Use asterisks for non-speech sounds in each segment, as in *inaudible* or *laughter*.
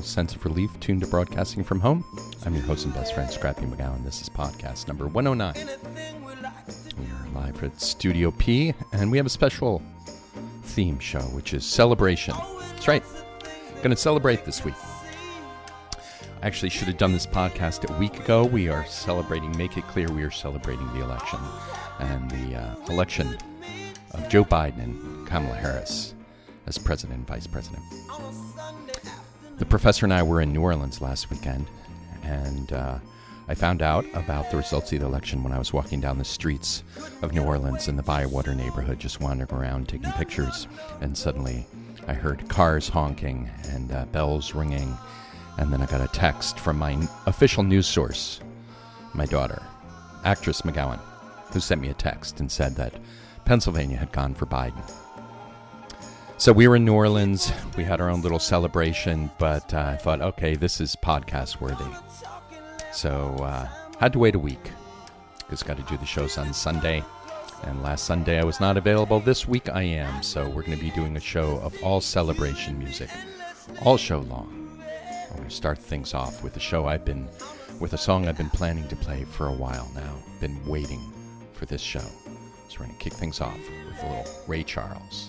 Palpable sense of relief tuned to broadcasting from home. I'm your host and best friend, Scrappy McGowan. This is podcast number 109. We are live at Studio P, and we have a special theme show, which is celebration. That's right. Going to celebrate this week. I actually should have done this podcast a week ago. We are celebrating, make it clear, we are celebrating the election and the uh, election of Joe Biden and Kamala Harris as president and vice president. The professor and I were in New Orleans last weekend, and uh, I found out about the results of the election when I was walking down the streets of New Orleans in the Bywater neighborhood, just wandering around taking pictures, and suddenly I heard cars honking and uh, bells ringing, and then I got a text from my official news source, my daughter, actress McGowan, who sent me a text and said that Pennsylvania had gone for Biden. So we were in New Orleans. We had our own little celebration, but uh, I thought, okay, this is podcast worthy. So uh, had to wait a week because got to do the shows on Sunday. And last Sunday I was not available. This week I am. So we're going to be doing a show of all celebration music, all show long. I'm going to start things off with a show I've been, with a song I've been planning to play for a while now. Been waiting for this show. So we're going to kick things off with a little Ray Charles.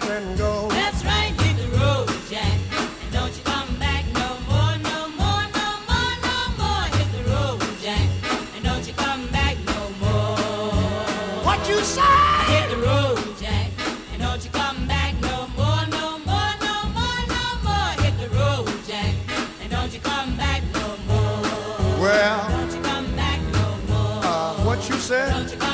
said?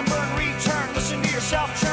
And burn, return, listen to yourself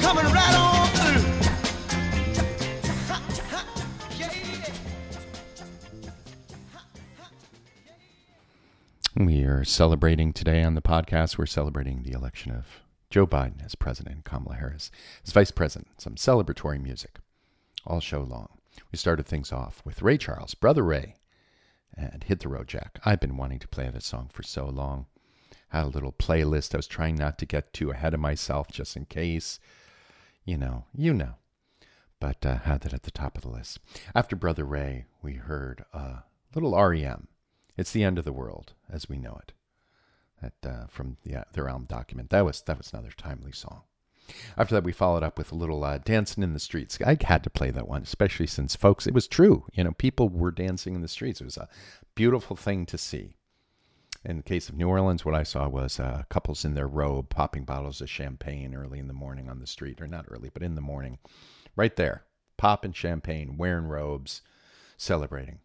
coming right on. We are celebrating today on the podcast. We're celebrating the election of Joe Biden as president Kamala Harris as vice president. Some celebratory music all show long. We started things off with Ray Charles, Brother Ray, and Hit the Road Jack. I've been wanting to play this song for so long. Had a little playlist I was trying not to get too ahead of myself just in case. You know, you know. But uh, had that at the top of the list. After Brother Ray, we heard uh, little REM. It's the end of the world as we know it. That uh, from the, their album document. That was that was another timely song. After that, we followed up with a little uh, dancing in the streets. I had to play that one, especially since folks, it was true. You know, people were dancing in the streets. It was a beautiful thing to see. In the case of New Orleans, what I saw was uh, couples in their robe popping bottles of champagne early in the morning on the street, or not early, but in the morning, right there, popping champagne, wearing robes, celebrating.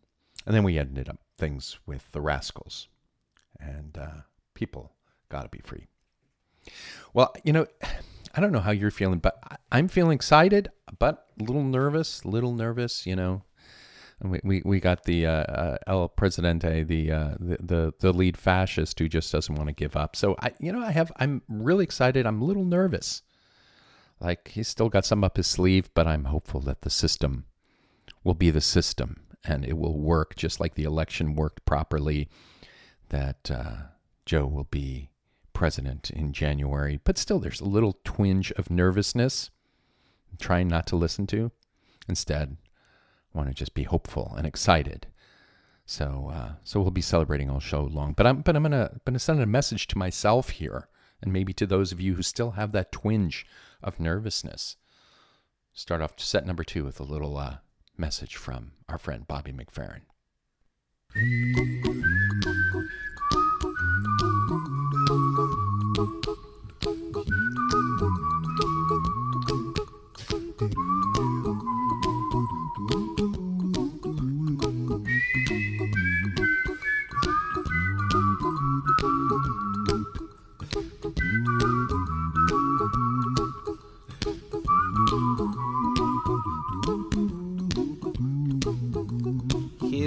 And then we ended up things with the Rascals, and uh, people got to be free. Well, you know, I don't know how you're feeling, but I'm feeling excited, but a little nervous, a little nervous, you know. And We, we, we got the uh, uh, El Presidente, the, uh, the the the lead fascist who just doesn't want to give up. So I, you know, I have I'm really excited. I'm a little nervous. Like he's still got some up his sleeve, but I'm hopeful that the system will be the system and it will work just like the election worked properly. That uh, Joe will be president in January, but still, there's a little twinge of nervousness. I'm trying not to listen to. Instead, want to just be hopeful and excited. So, uh, so we'll be celebrating all show long. But I'm, but I'm gonna, gonna send a message to myself here, and maybe to those of you who still have that twinge of nervousness. Start off set number two with a little uh, message from our friend Bobby McFerrin.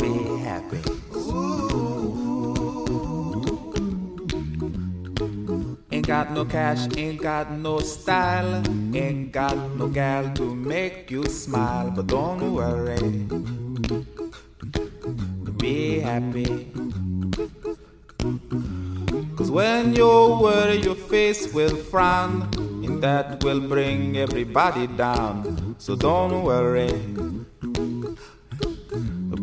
Be happy. Ain't got no cash, ain't got no style, ain't got no gal to make you smile, but don't worry. Be happy. Cause when you worry, your face will frown, and that will bring everybody down. So don't worry.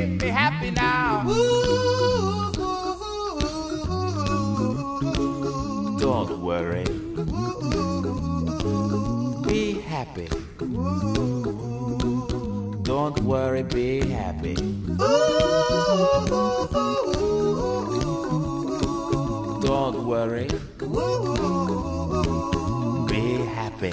Be happy now. Don't worry. Be happy. Don't worry, be happy. Don't worry. Be happy.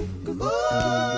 I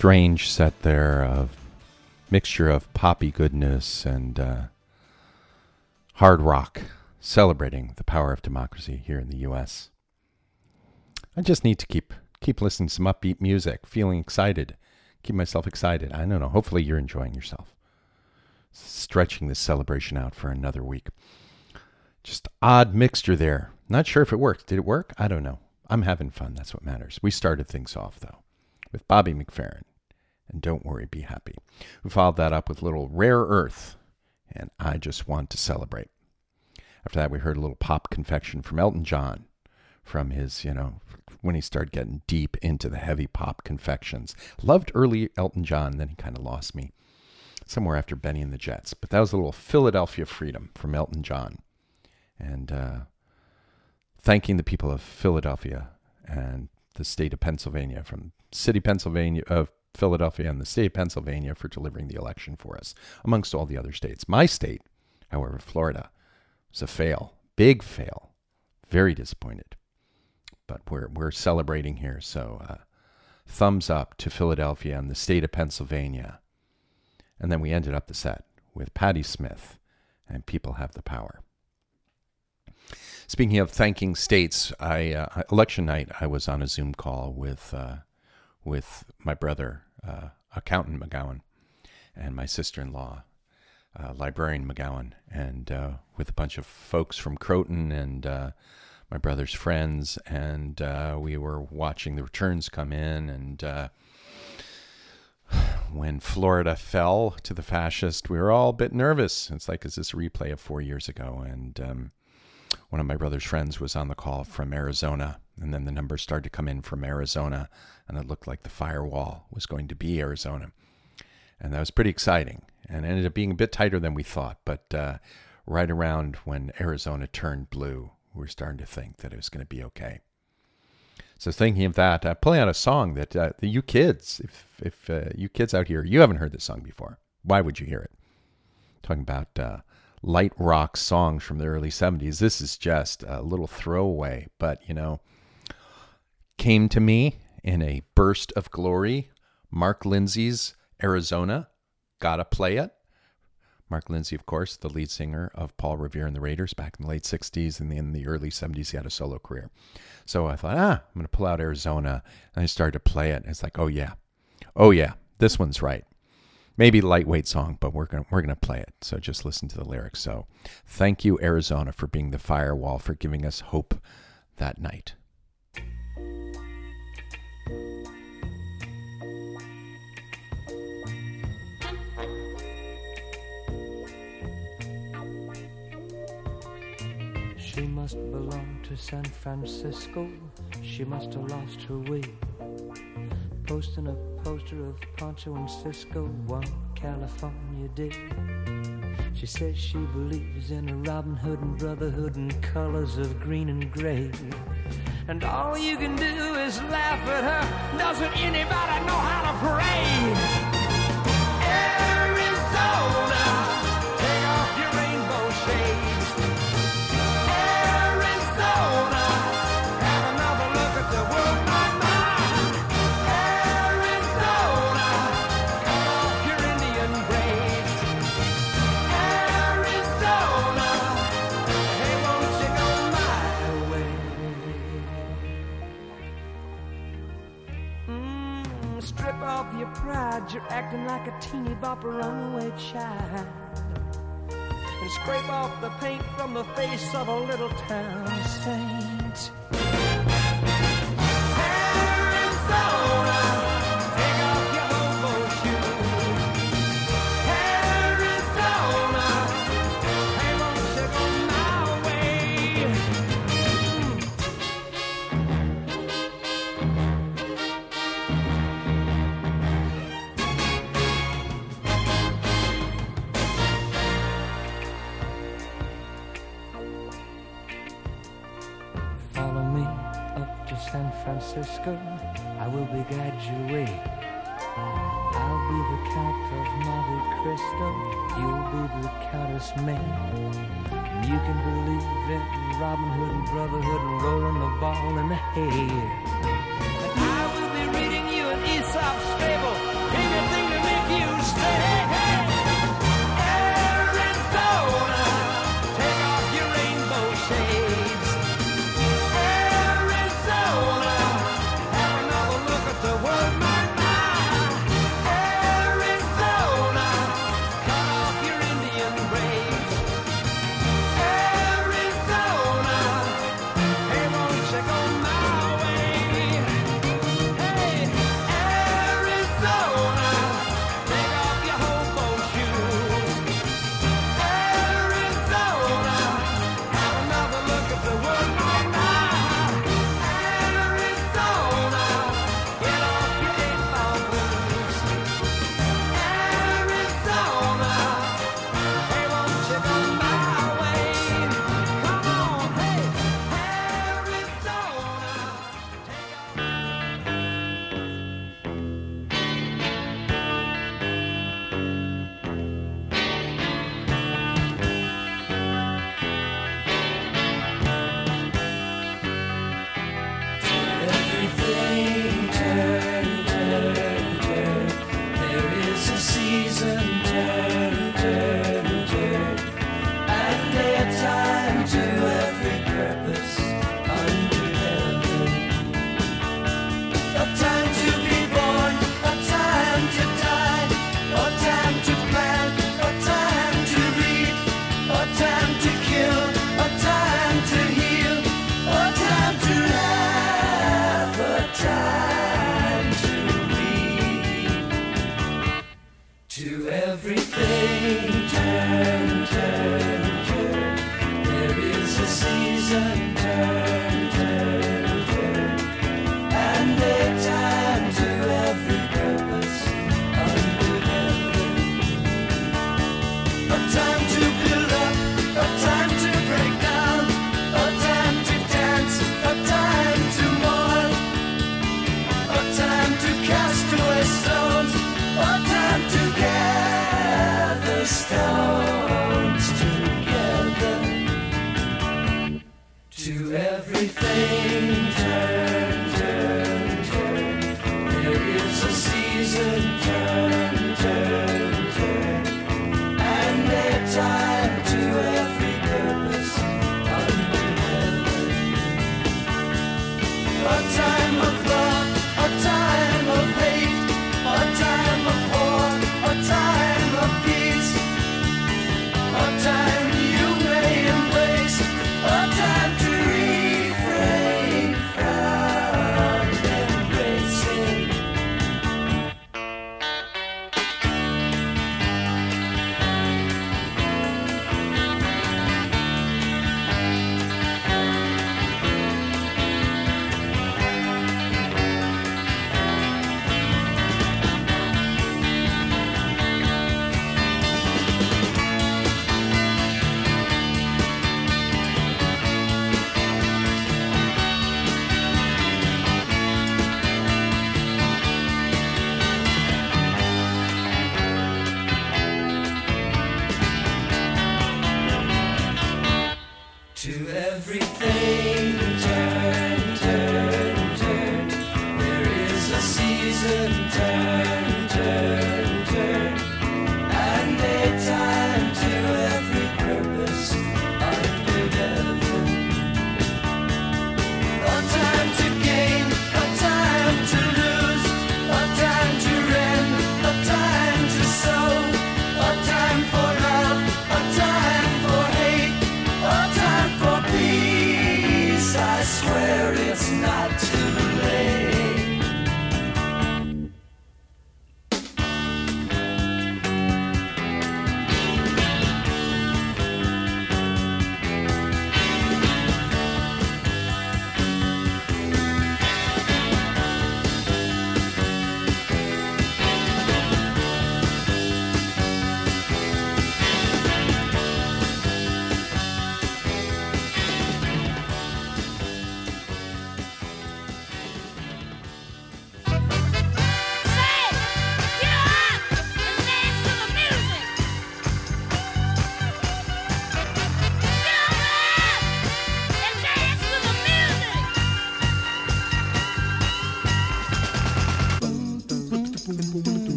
strange set there of mixture of poppy goodness and uh, hard rock, celebrating the power of democracy here in the U.S. I just need to keep keep listening to some upbeat music, feeling excited, keep myself excited. I don't know. Hopefully, you're enjoying yourself. Stretching this celebration out for another week. Just odd mixture there. Not sure if it worked. Did it work? I don't know. I'm having fun. That's what matters. We started things off though with Bobby McFerrin and Don't Worry, Be Happy. We followed that up with little Rare Earth and I Just Want to Celebrate. After that, we heard a little pop confection from Elton John from his, you know, when he started getting deep into the heavy pop confections. Loved early Elton John, then he kind of lost me somewhere after Bennie and the Jets. But that was a little Philadelphia Freedom from Elton John. And uh, thanking the people of Philadelphia and the state of Pennsylvania, from city Pennsylvania of Philadelphia and the state of Pennsylvania for delivering the election for us, amongst all the other states. My state, however, Florida, was a fail, big fail, very disappointed. But we're we're celebrating here, so uh, thumbs up to Philadelphia and the state of Pennsylvania. And then we ended up the set with Patti Smith and People Have the Power. Speaking of thanking states, I uh, election night I was on a Zoom call with uh, with my brother, uh, accountant McGowan, and my sister-in-law, uh, librarian McGowan, and uh, with a bunch of folks from Croton and uh, my brother's friends, and uh, we were watching the returns come in. And uh, *sighs* when Florida fell to the fascist, we were all a bit nervous. It's like, is this a replay of four years ago? And um, one of my brother's friends was on the call from Arizona, and then the numbers started to come in from Arizona, and it looked like the firewall was going to be Arizona. And that was pretty exciting, and ended up being a bit tighter than we thought. But uh, right around when Arizona turned blue, we were starting to think that it was going to be okay. So thinking of that, uh, play on a song that uh, the you kids, if if uh, you kids out here, you haven't heard this song before, why would you hear it? Talking about uh, light rock songs from the early 70s. This is just a little throwaway, but you know, came to me in a burst of glory. Mark Lindsay's Arizona, gotta play it. Mark Lindsay, of course, the lead singer of Paul Revere and the Raiders back in the late 60s and in the early 70s, he had a solo career. So I thought, ah, I'm going to pull out Arizona. And I started to play it. And it's like, oh, yeah. Oh, yeah. This one's right. Maybe lightweight song, but we're gonna we're to play it. So just listen to the lyrics. So thank you, Arizona, for being the firewall, for giving us hope that night. She must belong to San Francisco. She must have lost her way. Posting a poster of Pancho and Cisco one California day. She says she believes in a Robin Hood and Brotherhood and colors of green and gray. And all you can do is laugh at her. Doesn't anybody know how to pray? You're acting like a teeny bopper runaway child and scrape off the paint from the face of a little town saint. Francisco. I will be your way. I'll be the Count of Monte Cristo. You'll be the Countess May. You can believe in Robin Hood and Brotherhood rolling the ball in the hay.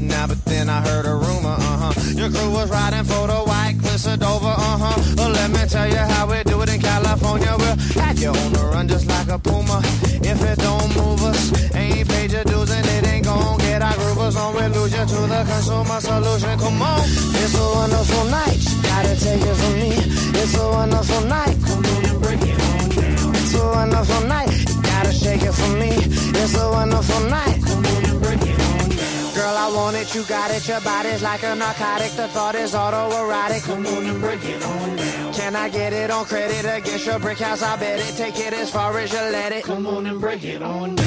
Now, but body's like a narcotic. The thought is autoerotic. Come on and break it on down. Can I get it on credit against your brick house? I bet it. Take it as far as you let it. Come on and break it on down.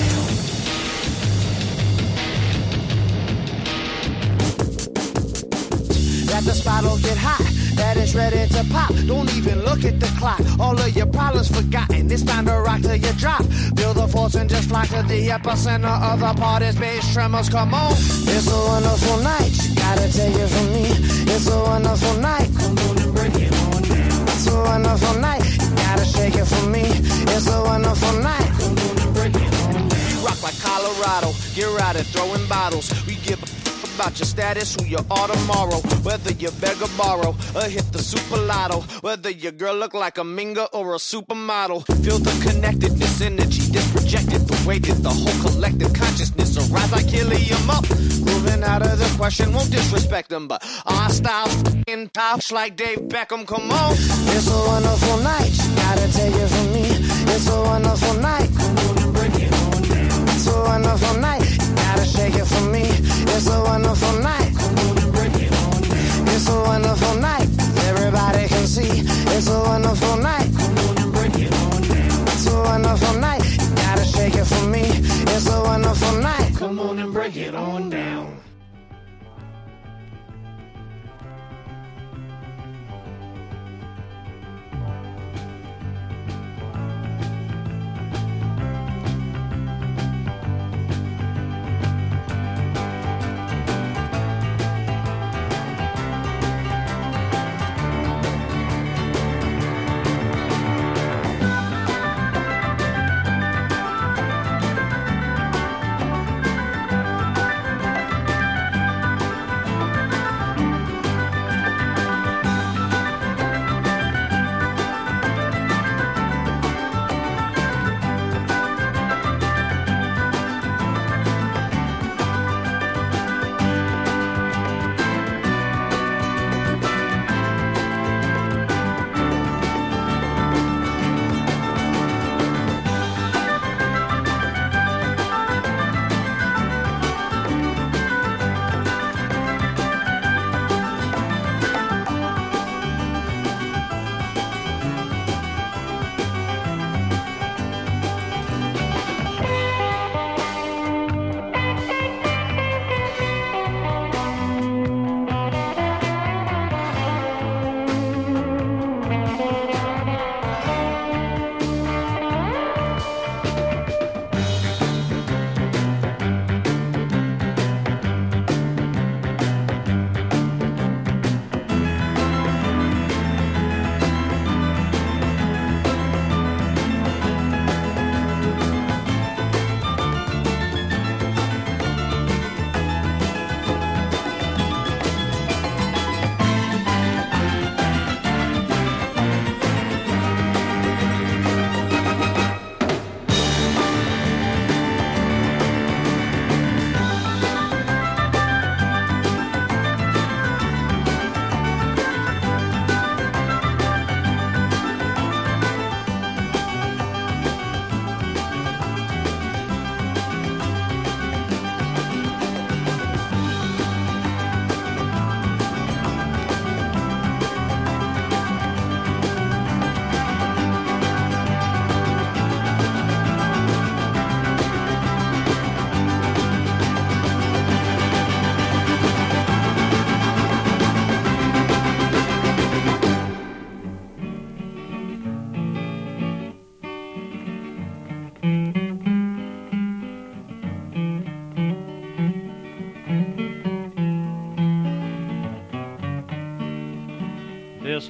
that the spot'll get hot, that it's ready to pop. Don't even look at the clock. All of your problems forgotten. It's time to rock till you drop. Build a force and just fly to the epicenter of the party's Space tremors, come on. It's a wonderful night. You gotta take it from me. It's a wonderful night. Come on and break it on down. It's a wonderful night. You gotta shake it for me. It's a wonderful night. Come on and break it on down. Rock like Colorado. Get out of throwing bottles. We give a about your status, who you are tomorrow. Whether you beg or borrow, or hit the super lotto. Whether your girl look like a minga or a supermodel. Feel the connectedness, energy that's projected. The way that the whole collective consciousness arise like helium up. Moving out of the question, won't disrespect them, but our style in tops like Dave Beckham. Come on. It's a wonderful night. Gotta take it from me. It's a wonderful night. Come on and break it on down. It's a wonderful night.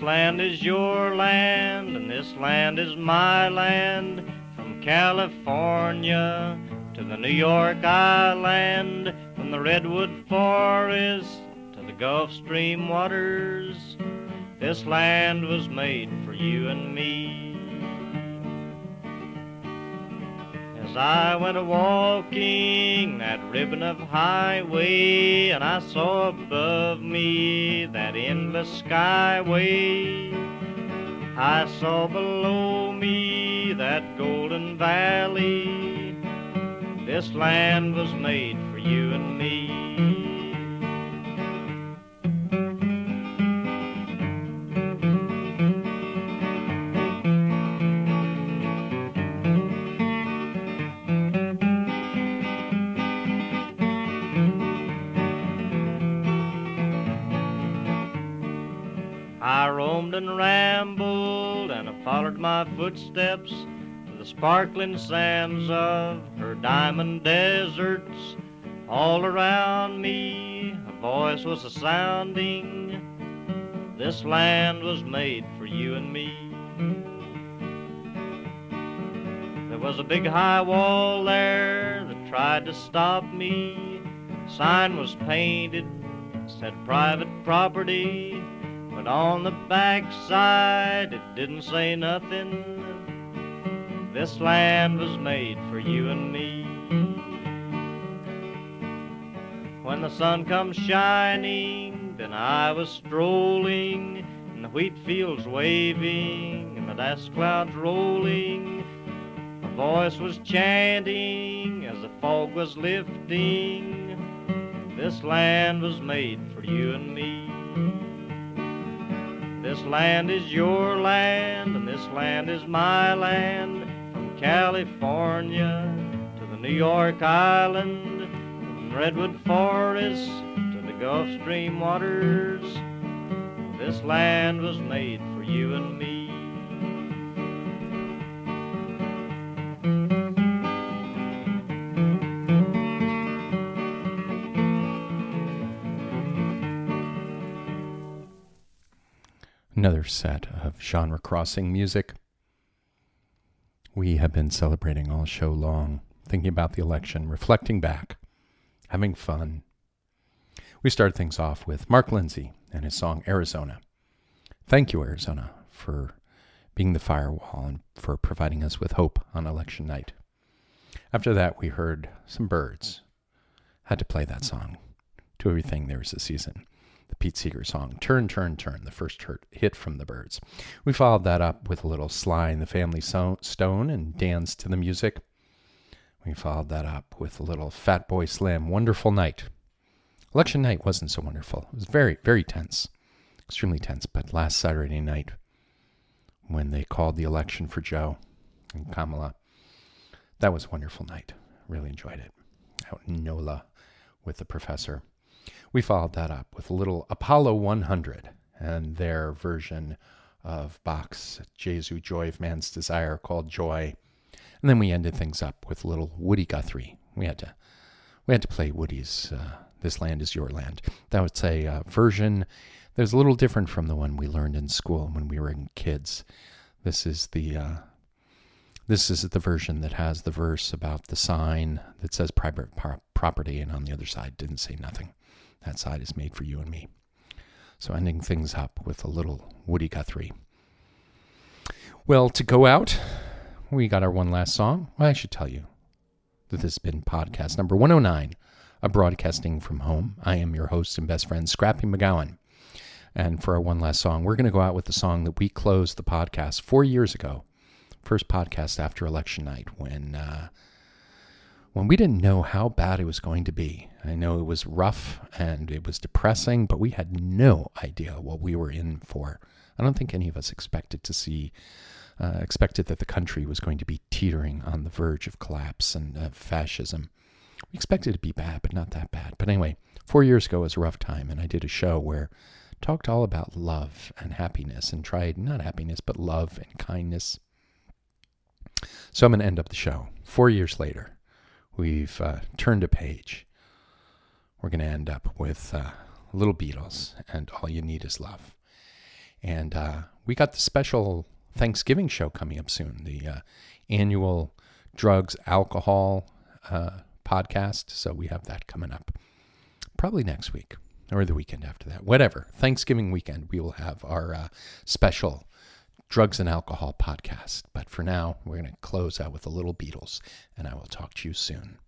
Land is your land, and this land is my land. From California to the New York Island, from the Redwood Forest to the Gulf Stream waters, this land was made for you and me. As I went a walking that ribbon of highway, and I saw above me that endless skyway. I saw below me that golden valley. This land was made for you and me. Roamed and rambled, and I followed my footsteps to the sparkling sands of her diamond deserts. All around me, a voice was a sounding. This land was made for you and me. There was a big high wall there that tried to stop me. Sign was painted, said private property. But on the backside, it didn't say nothing. This land was made for you and me. When the sun comes shining, then I was strolling, and the wheat fields waving, and the dust clouds rolling. A voice was chanting as the fog was lifting. This land was made for you and me. This land is your land, and this land is my land. From California to the New York Island, from Redwood Forest to the Gulf Stream waters. This land was made for you and me. Another set of genre crossing music. We have been celebrating all show long, thinking about the election, reflecting back, having fun. We started things off with Mark Lindsay and his song Arizona. Thank you, Arizona, for being the firewall and for providing us with hope on election night. After that, we heard some Byrds. Had to play that song. To everything, there's a season Pete Seeger song, Turn, Turn, Turn, the first hit from the Byrds. We followed that up with a little Sly and the Family Stone and Dance to the Music. We followed that up with a little Fatboy Slim, Wonderful Night. Election night wasn't so wonderful. It was very, very tense, extremely tense. But last Saturday night, when they called the election for Joe and Kamala, that was a wonderful night. Really enjoyed it. Out in NOLA with the professor. We followed that up with a little Apollo 100 and their version of Bach's Jesu Joy of Man's Desire called Joy. And then we ended things up with little Woody Guthrie. We had to we had to play Woody's uh, This Land Is Your Land. That was a uh, version was a little different from the one we learned in school when we were kids. This is the uh, this is the version that has the verse about the sign that says private property, and on the other side didn't say nothing. That side is made for you and me. So ending things up with a little Woody Guthrie. Well, to go out, we got our one last song. Well, I should tell you that this has been podcast number 109 a Broadcasting from Home. I am your host and best friend, Scrappy McGowan. And for our one last song, we're going to go out with the song that we closed the podcast four years ago. First podcast after election night when uh, when we didn't know how bad it was going to be. I know it was rough and it was depressing, but we had no idea what we were in for. I don't think any of us expected to see, uh, expected that the country was going to be teetering on the verge of collapse and uh, fascism. We expected it to be bad, but not that bad. But anyway, four years ago was a rough time, and I did a show where I talked all about love and happiness and tried not happiness, but love and kindness. So I'm going to end up the show four years later we've uh, turned a page. We're going to end up with uh, Little Beatles and All You Need Is Love. And uh, we got the special Thanksgiving show coming up soon, the uh, annual drugs, alcohol uh, podcast. So we have that coming up probably next week or the weekend after that, whatever. Thanksgiving weekend, we will have our uh, special Drugs and Alcohol podcast. But for now, we're going to close out with a little Beatles, and I will talk to you soon.